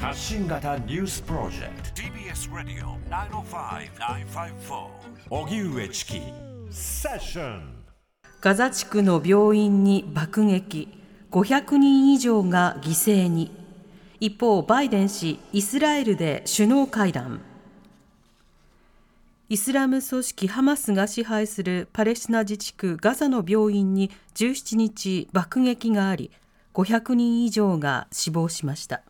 発信型ニュースプロジェクト。TBS ラディオ905-954おぎゅうえちきセッションガザ地区の病院に爆撃。500人以上が犠牲に。一方バイデン氏イスラエルで首脳会談。イスラム組織ハマスが支配するパレスチナ自治区ガザの病院に17日爆撃があり500人以上が死亡しました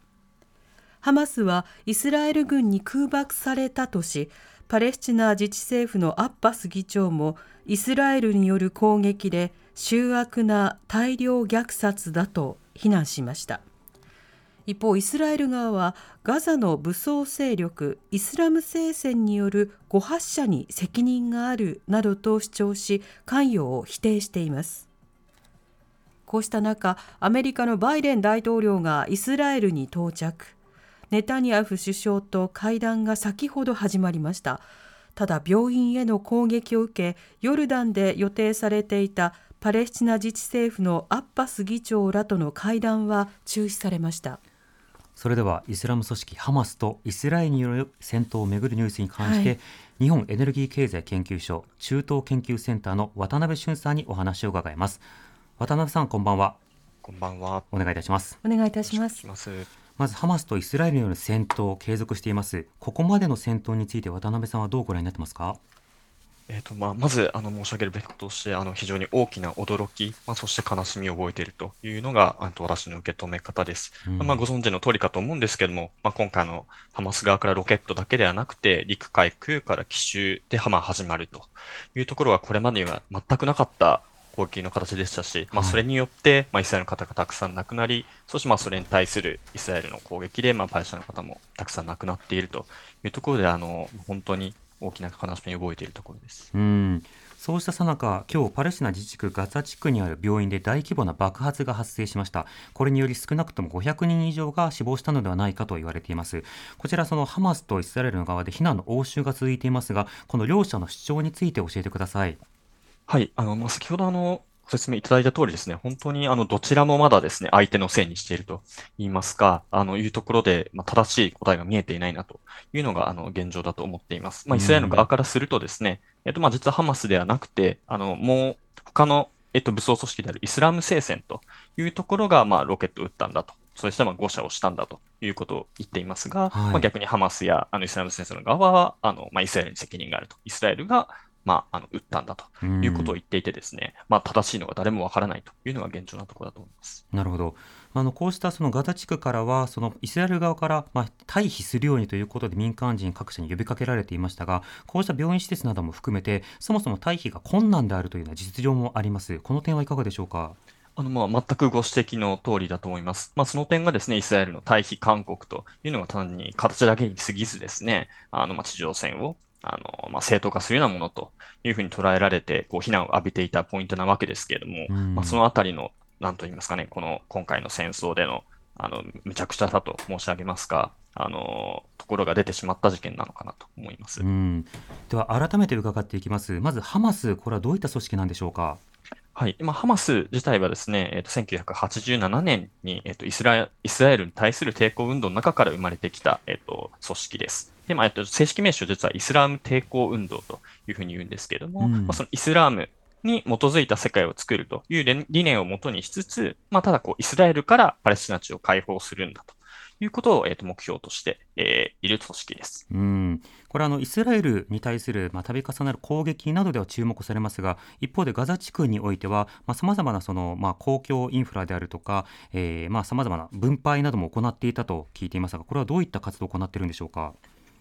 ハマスはイスラエル軍に空爆されたとしパレスチナ自治政府のアッバス議長もイスラエルによる攻撃で醜悪な大量虐殺だと非難しました。一方イスラエル側はガザの武装勢力イスラム聖戦による誤発射に責任があるなどと主張し関与を否定しています。こうした中アメリカのバイデン大統領がイスラエルに到着。ネタニヤフ首相と会談が先ほど始まりました。ただ病院への攻撃を受けヨルダンで予定されていたパレスチナ自治政府のアッバス議長らとの会談は中止されました。それではイスラム組織ハマスとイスラエルによる戦闘をめぐるニュースに関して、はい、日本エネルギー経済研究所中東研究センターの渡辺俊さんにお話を伺います。渡辺さんこんばんは。こんばんは。お願いいたします。お願いいたしますまずハマスとイスラエルによる戦闘を継続しています。ここまでの戦闘について渡辺さんはどうご覧になってますか？えーとまあ、まずあの申し上げるべきこととしてあの非常に大きな驚き、まあ、そして悲しみを覚えているというのがあと私の受け止め方です。うん、まあ、ご存知の通りかと思うんですけども、まあ、今回のハマス側からロケットだけではなくて陸海空から奇襲でハマ始まるというところはこれまでには全くなかった攻撃の形でしたし、まあ、それによって、まあ、イスラエルの方がたくさん亡くなり、そしてまあそれに対するイスラエルの攻撃で、まあ、パレスチナの方もたくさん亡くなっているというところで、あの本当に大きな悲しみを覚えているところです。うんそうしたさなか、今日パレスチナ自治区ガザ地区にある病院で大規模な爆発が発生しました。これにより少なくとも500人以上が死亡したのではないかと言われています。こちらそのハマスとイスラエルの側で非難の応酬が続いていますが、この両者の主張について教えてください。はい、あの、まあ、先ほどあの、ご説明いただいた通りですね、本当にあの、どちらもまだですね、相手のせいにしていると言いますか、あの、いうところで、まあ、正しい答えが見えていないなというのが、あの、現状だと思っています。まあ、イスラエルの側からするとですね、えっと、まあ、実はハマスではなくて、あの、もう、他の、えっと、武装組織であるイスラム聖戦というところが、まあ、ロケットを撃ったんだと。そしてまあ誤射をしたんだということを言っていますが、はい、まあ、逆にハマスやあのイスラム戦争の側はあの、まあ、イスラエルに責任があると。イスラエルがまあ、あの、撃ったんだということを言っていてですね、まあ、正しいのが誰もわからないというのが現状なところだと思います。なるほど。あのこうしたそのガザ地区からはそのイスラエル側からまあ退避するようにということで民間人各社に呼びかけられていましたがこうした病院施設なども含めてそもそも退避が困難であるというような実情もありますこの点はいかがでしょうか？あの、まあ、全くご指摘の通りだと思います。まあ、その点がですね、イスラエルの退避勧告というのが単に形だけに過ぎずですね、あの、まあ、地上戦をあの、まあ、正当化するようなものというふうに捉えられて、こう、非難を浴びていたポイントなわけですけれども、うん、まあ、そのあたりの、なんと言いますかね、この、今回の戦争での、あの、むちゃくちゃさと申し上げますか、あの、ところが出てしまった事件なのかなと思います。うん、では、改めて伺っていきます。まず、ハマス、これはどういった組織なんでしょうか？はい。まあ、ハマス自体はですね、えっ、ー、と、1987年に、えっ、ー、と、イスライスラエルに対する抵抗運動の中から生まれてきた、えっ、ー、と、組織です。で、まあ、えっと、正式名称実はイスラーム抵抗運動というふうに言うんですけれども、うん、まあ、そのイスラームに基づいた世界を作るという理念をもとにしつつ、まあ、ただこう、イスラエルからパレスチナ地を解放するんだということを、えー、と目標として、えー、いる組織です。うんこれあのイスラエルに対する、まあ、度重なる攻撃などでは注目されますが一方でガザ地区においてはさまざ、まなその、まあ、公共インフラであるとかさまざ、まな分配なども行っていたと聞いていますがこれはどういった活動を行っているんでしょうか？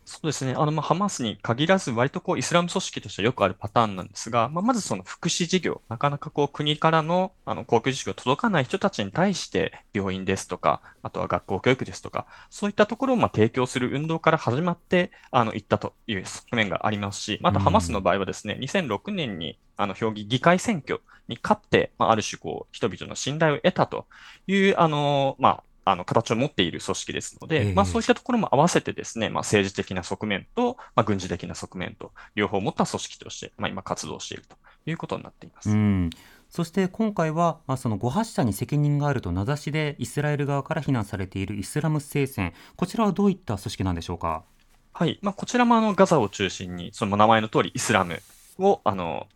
そうですね。あの、まあ、ハマスに限らず、割とこう、イスラム組織としてはよくあるパターンなんですが、まあ、まずその福祉事業、なかなかこう、国からの、あの、公共事業が届かない人たちに対して、病院ですとか、あとは学校教育ですとか、そういったところをまあ提供する運動から始まって、あの、行ったという側面がありますし、またハマスの場合はですね、2006年に、あの、評議議会選挙に勝って、まあ、ある種こう、人々の信頼を得たという、あの、まあ、あの、形を持っている組織ですので、えー、まあそういったところも合わせてですね、まあ政治的な側面と、まあ軍事的な側面と、両方持った組織として、まあ今活動しているということになっています。うんそして今回は、まあ、その誤発射に責任があると名指しでイスラエル側から非難されているイスラム聖戦、こちらはどういった組織なんでしょうか？はい。まあ、こちらもあのガザを中心に、その名前の通りイスラムをあの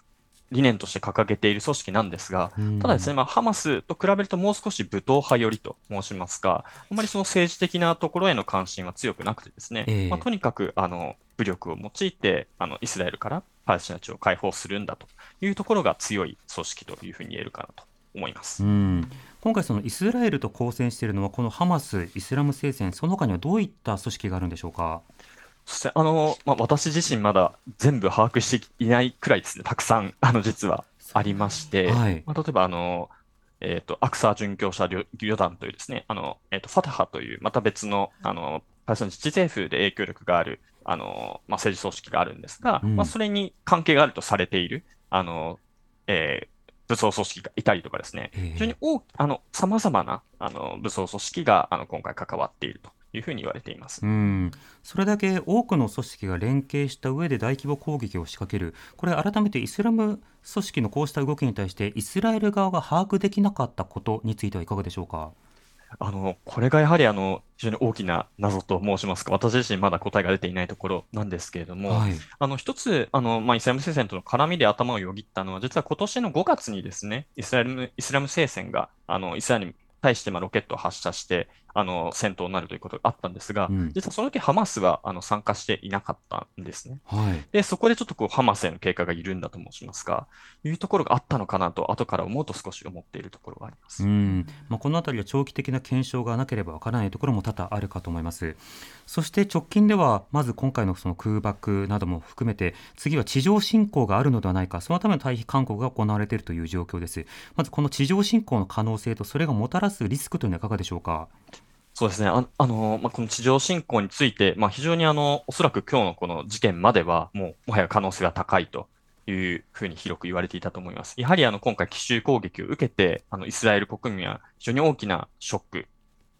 理念として掲げている組織なんですが、ただですね、まあ、ハマスと比べるともう少し武闘派寄りと申しますか、あまりその政治的なところへの関心は強くなくてですね、えー、まあ、とにかくあの武力を用いてあのイスラエルからパレスチナ地を解放するんだというところが強い組織というふうに言えるかなと思います。うん今回、そのイスラエルと交戦しているのは、このハマス、イスラム聖戦、その他にはどういった組織があるんでしょうか？そして、あの、まあ、私自身まだ全部把握していないくらいですね、たくさん、あの、実はありまして、はい、まあ、例えば、あの、えっ、ー、と、アクサー殉教者旅団というですね、あの、えっ、ー、と、ファタハという、また別の、あの、パレスチナ自治政府で影響力がある、あの、まあ、政治組織があるんですが、うん、まあ、それに関係があるとされている、あの、えー、武装組織がいたりとかですね、非常に大あの、様々な、あの、武装組織が、あの、今回関わっているというふうに言われています。うん。それだけ多くの組織が連携した上で大規模攻撃を仕掛ける、これ、改めてイスラム組織のこうした動きに対して、イスラエル側が把握できなかったことについてはいかがでしょうか？あの、これがやはりあの、非常に大きな謎と申しますか、私自身まだ答えが出ていないところなんですけれども、はい、あの、一つ、あの、まあ、イスラム聖戦との絡みで頭をよぎったのは、実は今年の5月にですね、イスラム、イスラム聖戦が、あの、イスラエルに対してまあロケットを発射して、あの、戦闘になるということがあったんですが、うん、実はその時ハマスはあの参加していなかったんですね。はい、で、そこでちょっとこうハマスへの警戒が緩んだと申しますか、いうところがあったのかなと、後から思うと少し思っているところがあります。うんまあ、このあたりは長期的な検証がなければわからないところも多々あるかと思います。そして直近では、まず今回のその空爆なども含めて、次は地上侵攻があるのではないか、そのための退避勧告が行われているという状況です。まずこの地上侵攻の可能性と、それがもたらすリスクというのはいかがでしょうか？そうですね。あ、あの、まあ、この地上侵攻について、まあ、非常にあの、おそらく今日のこの事件までは、もう、もはや可能性が高いというふうに広く言われていたと思います。やはりあの、今回奇襲攻撃を受けて、あの、イスラエル国民は非常に大きなショック、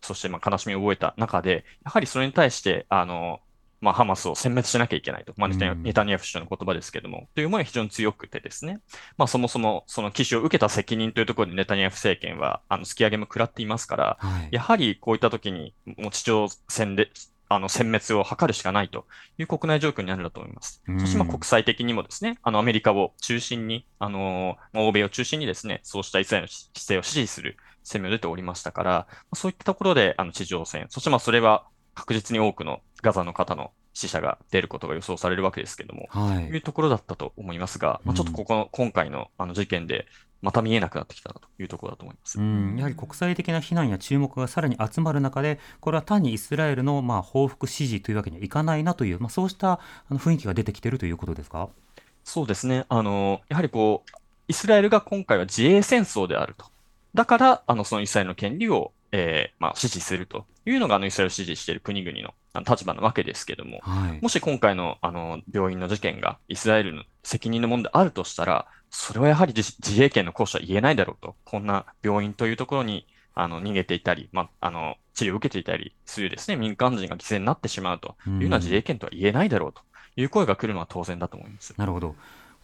そしてまあ悲しみを覚えた中で、やはりそれに対して、あの、まあ、ハマスを殲滅しなきゃいけないと。まあ、ネタニヤフ首相の言葉ですけども、という思いは非常に強くてですね。まあ、そもそも、その機種を受けた責任というところでネタニヤフ政権は、あの、突き上げも食らっていますから、はい、やはりこういった時に、もう地上戦で、あの、殲滅を図るしかないという国内状況になるんだと思います。そして、まあ、国際的にもですね、あの、アメリカを中心に、あの、欧米を中心にですね、そうしたイスラエルの姿勢を支持する声明を出ておりましたから、そういったところで、あの、地上戦、そしてまあ、それは確実に多くのガザの方の死者が出ることが予想されるわけですけども、はい、いうところだったと思いますが、まあ、ちょっとここの、今回のあの事件で、また見えなくなってきたなというところだと思います、うん、やはり国際的な非難や注目がさらに集まる中で、これは単にイスラエルのまあ報復支持というわけにはいかないなという、まあ、そうしたあの雰囲気が出てきているということですか？そうですね、あのやはりこう、イスラエルが今回は自衛戦争であると。だから、あのそのイスラエルの権利を、えーまあ、支持するというのがあのイスラエルを支持している国々の立場なわけですけども、はい、もし今回のあの病院の事件がイスラエルの責任のものであるとしたら、それはやはり自衛権の行使は言えないだろうと。こんな病院というところにあの逃げていたり、まあ、あの治療を受けていたりするですね、民間人が犠牲になってしまうというのは自衛権とは言えないだろうという声が来るのは当然だと思います。なるほど。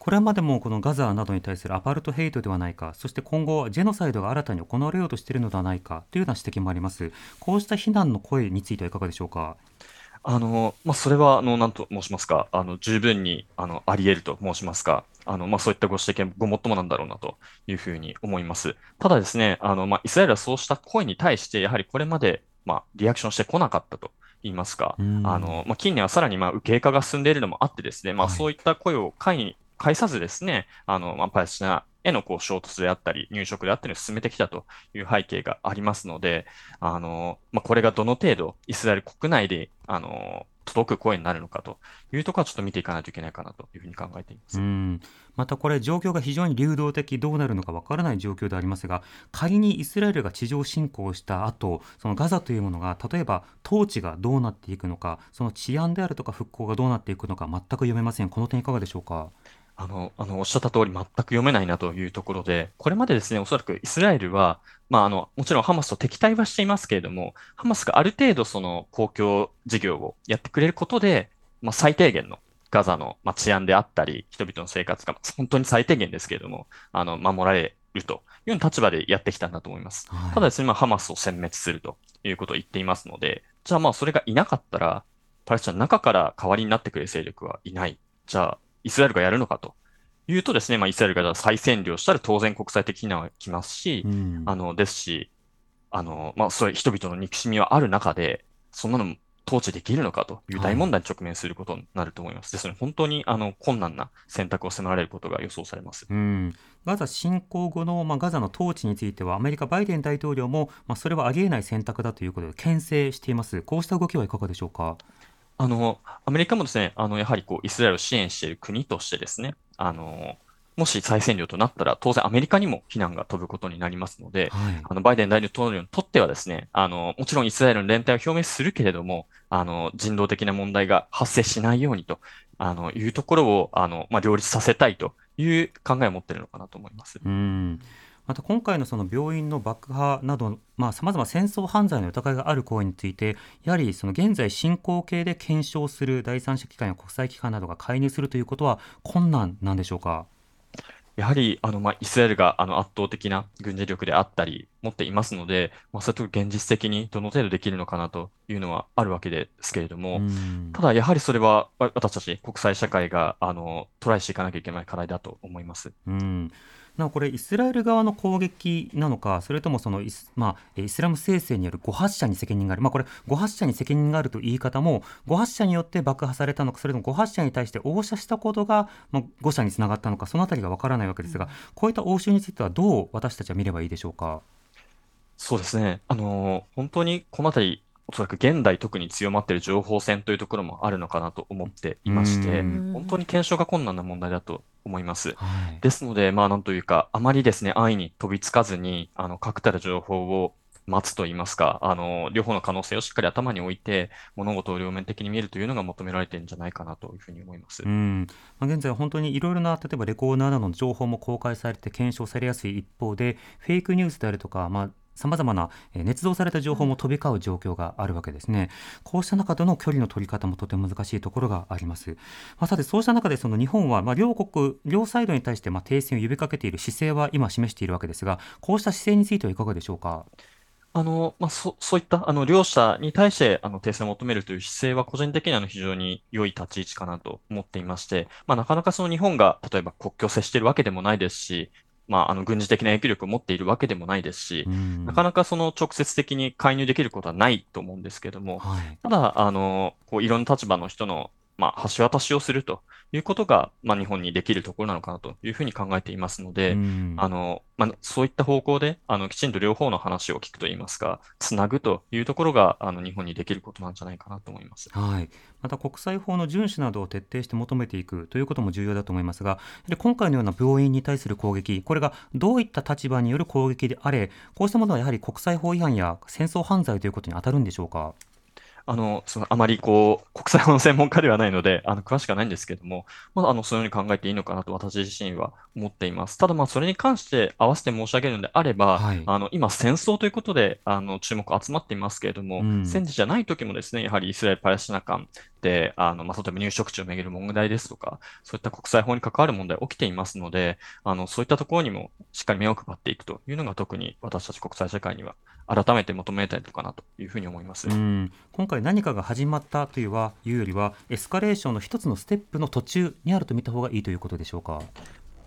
これまでもこのガザなどに対するアパルトヘイトではないか、そして今後、ジェノサイドが新たに行われようとしているのではないかというような指摘もあります。こうした非難の声についてはいかがでしょうか？あの、まあ、それは、あの、なんと申しますか、あの、十分に、あの、あり得ると申しますか、あの、まあ、そういったご指摘はごもっともなんだろうなというふうに思います。ただですね、あの、まあ、イスラエルはそうした声に対して、やはりこれまで、まあ、リアクションしてこなかったと言いますか、あの、まあ、近年はさらに、まあ、右傾化が進んでいるのもあってですね、まあ、そういった声を会に介さずですね、あの、まあ、パレスチナへのこう衝突であったり、入植であったりを進めてきたという背景がありますので、あの、まあ、これがどの程度イスラエル国内で、あの、届く声になるのかというところはちょっと見ていかないといけないかなというふうに考えています。うん。またこれ、状況が非常に流動的、どうなるのかわからない状況でありますが、仮にイスラエルが地上侵攻した後そのガザというものが、例えば統治がどうなっていくのか、その治安であるとか復興がどうなっていくのか、全く読めません、この点、いかがでしょうか？あの、あの、おっしゃった通り全く読めないなというところで、これまでですね、おそらくイスラエルは、まあ、あの、もちろんハマスと敵対はしていますけれども、ハマスがある程度その公共事業をやってくれることで、まあ、最低限のガザの、まあ、治安であったり、人々の生活が本当に最低限ですけれども、あの、守られるという立場でやってきたんだと思います。はいただですね、まあ、ハマスを殲滅するということを言っていますので、じゃあまあそれがいなかったら、パレスチナの中から代わりになってくれる勢力はいない。じゃあ、イスラエルがやるのかというとですね、まあ、イスラエルが再占領したら当然国際的には来ますし、うんあの、ですし、あの、まあ、そういう人々の憎しみはある中で、そんなの統治できるのかという大問題に直面することになると思います。ですので、本当に、あの、困難な選択を迫られることが予想されます。うん、ガザ侵攻後の、まあ、ガザの統治についてはアメリカ、バイデン大統領も、まあ、それはありえない選択だということで牽制していますこうした動きはいかがでしょうか？あの、アメリカもですね、あの、やはりこう、イスラエルを支援している国としてですね、あの、もし再占領となったら、当然アメリカにも非難が飛ぶことになりますので、はいあの、バイデン大統領にとってはですね、あの、もちろんイスラエルの連帯を表明するけれども、あの、人道的な問題が発生しないようにと、あの、いうところを、あの、まあ、両立させたいという考えを持っているのかなと思います。うんまた今回のその病院の爆破などさまざ、ま戦争犯罪の疑いがある行為についてやはりその現在進行形で検証する第三者機関や国際機関などが介入するということは困難なんでしょうか？やはり、あの、まあ、イスラエルが、あの、圧倒的な軍事力であったり、持っていますので、まあ、それと現実的にどの程度できるのかなというのはあるわけですけれども、うんただ、やはりそれは、わ私たち国際社会が、あの、トライしていかなきゃいけない課題だと思います。うんなおこれイスラエル側の攻撃なのかそれともそのイス,、まあ、えイスラム聖戦による誤発射に責任がある、まあ、これ誤発射に責任があるという言い方も誤発射によって爆破されたのかそれとも誤発射に対して応射したことが、まあ、誤射につながったのかそのあたりがわからないわけですが、こういった応酬についてはどう私たちは見ればいいでしょうか？そうですね。あの、本当にこのあたり、おそらく現代特に強まっている情報戦というところもあるのかなと思っていましてう、ん本当に検証が困難な問題だと思います。はいですので、まあなんというか、あまりですね、安易に飛びつかずに、あの、確たる情報を待つと言いますか、あの、両方の可能性をしっかり頭に置いて、物事を両面的に見るというのが求められているんじゃないかなというふうに思います。うんまあ、現在、本当にいろいろな例えばレコーダーなどの情報も公開されて検証されやすい一方でフェイクニュースであるとか、まあさまざまなえ捏造された情報も飛び交う状況があるわけですね。こうした中での距離の取り方もとても難しいところがあります。まあ、さて、そうした中でその日本はまあ両国、両サイドに対してまあ停戦を呼びかけている姿勢は今示しているわけですが、こうした姿勢についてはいかがでしょうか？あの、まあ、そ、そういった、あの、両者に対して、あの、停戦を求めるという姿勢は、個人的には、あの、非常に良い立ち位置かなと思っていまして、まあ、なかなかその日本が、例えば国境を接しているわけでもないですし、まあ、あの、軍事的な影響力を持っているわけでもないですしう、ん。なかなかその直接的に介入できることはないと思うんですけども、はい。ただ、あの、こう、いろんな立場の人の、まあ、橋渡しをするということが、まあ、日本にできるところなのかなというふうに考えていますので、うんあの、まあ、そういった方向で、あの、きちんと両方の話を聞くといいますか、つなぐというところが、あの、日本にできることなんじゃないかなと思います。はい、また国際法の遵守などを徹底して求めていくということも重要だと思いますが、で今回のような病院に対する攻撃、これがどういった立場による攻撃であれ、こうしたものはやはり国際法違反や戦争犯罪ということに当たるんでしょうか？あの、その、あまりこう、国際法の専門家ではないので、あの、詳しくはないんですけども、まあ、あの、そういうふうに考えていいのかなと私自身は思っています。ただ、まあ、それに関して合わせて申し上げるのであれば、はいあの、今、戦争ということで、あの、注目集まっていますけれども、うん戦時じゃない時もですね、やはりイスラエル・パレスチナ間で、あの、まあ、例えば入植地をめぐる問題ですとか、そういった国際法に関わる問題起きていますので、あの、そういったところにもしっかり目を配っていくというのが特に私たち国際社会には改めて求めたいのかなというふうに思います。うん今回何かが始まったというはいうよりは、エスカレーションの一つのステップの途中にあると見た方がいいということでしょうか？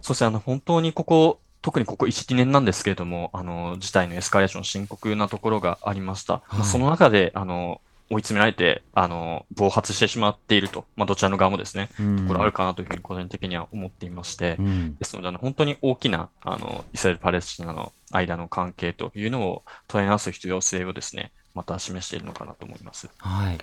そしてあの本当にここ、特にここ1、2年なんですけれども、あの、事態のエスカレーション深刻なところがありました。まあその中で、あの、追い詰められて、あの、暴発してしまっていると、まあ、どちらの側もですね、うん。これあるかなというふうに個人的には思っていまして、うん。ですので、あの、本当に大きな、あの、イスラエル・パレスチナの間の関係というのを問い直す必要性をですね、また示しているのかなと思います。はい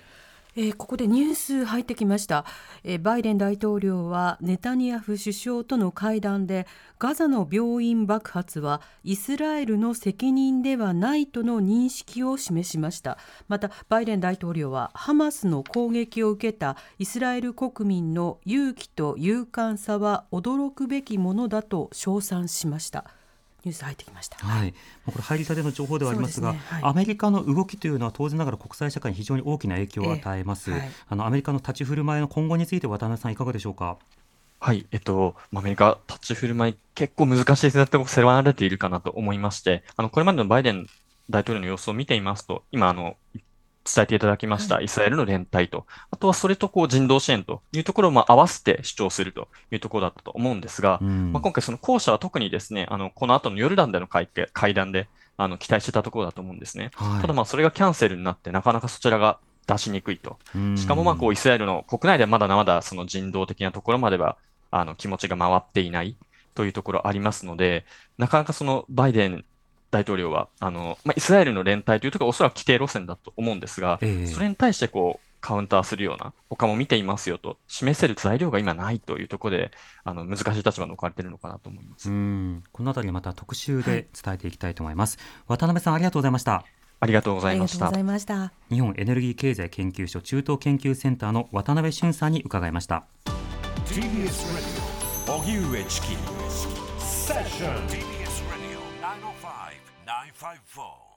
えーここでニュース入ってきました、えーバイデン大統領はネタニヤフ首相との会談でガザの病院爆発はイスラエルの責任ではないとの認識を示しました。またバイデン大統領はハマスの攻撃を受けたイスラエル国民の勇気と勇敢さは驚くべきものだと称賛しました。ニュース入ってきました。はい、これ入りたての情報ではありますがね。はい。アメリカの動きというのは当然ながら国際社会に非常に大きな影響を与えます、ええはい。あのアメリカの立ち振る舞いの今後について渡辺さんいかがでしょうか？はい、えっと、アメリカ、立ち振る舞い、結構難しい選択を迫られているかなと思いまして、あの、これまでのバイデン大統領の様子を見ていますと、今、あの、伝えていただきました。イスラエルの連帯と、あとはそれとこう人道支援というところをまあ合わせて主張するというところだったと思うんですが、うん、まあ、今回その後者は特にですね、あの、この後のヨルダンでの会会談で、あの、期待してたところだと思うんですね。はい、ただまあそれがキャンセルになって、なかなかそちらが出しにくいと。しかもまあこうイスラエルの国内ではまだまだその人道的なところまでは、あの、気持ちが回っていないというところありますので、なかなかそのバイデン大統領は、あの、まあ、イスラエルの連帯というところはおそらく規定路線だと思うんですが、えー、それに対してこう、カウンターするような、他も見ていますよと、示せる材料が今ないというところで、あの難しい立場に置かれているのかなと思います。うん。このあたりまた特集で伝えていきたいと思います、はい、渡辺さんありがとうございました。ありがとうございました。日本エネルギー経済研究所中東研究センターの渡辺俊さんに伺いました TBS 荻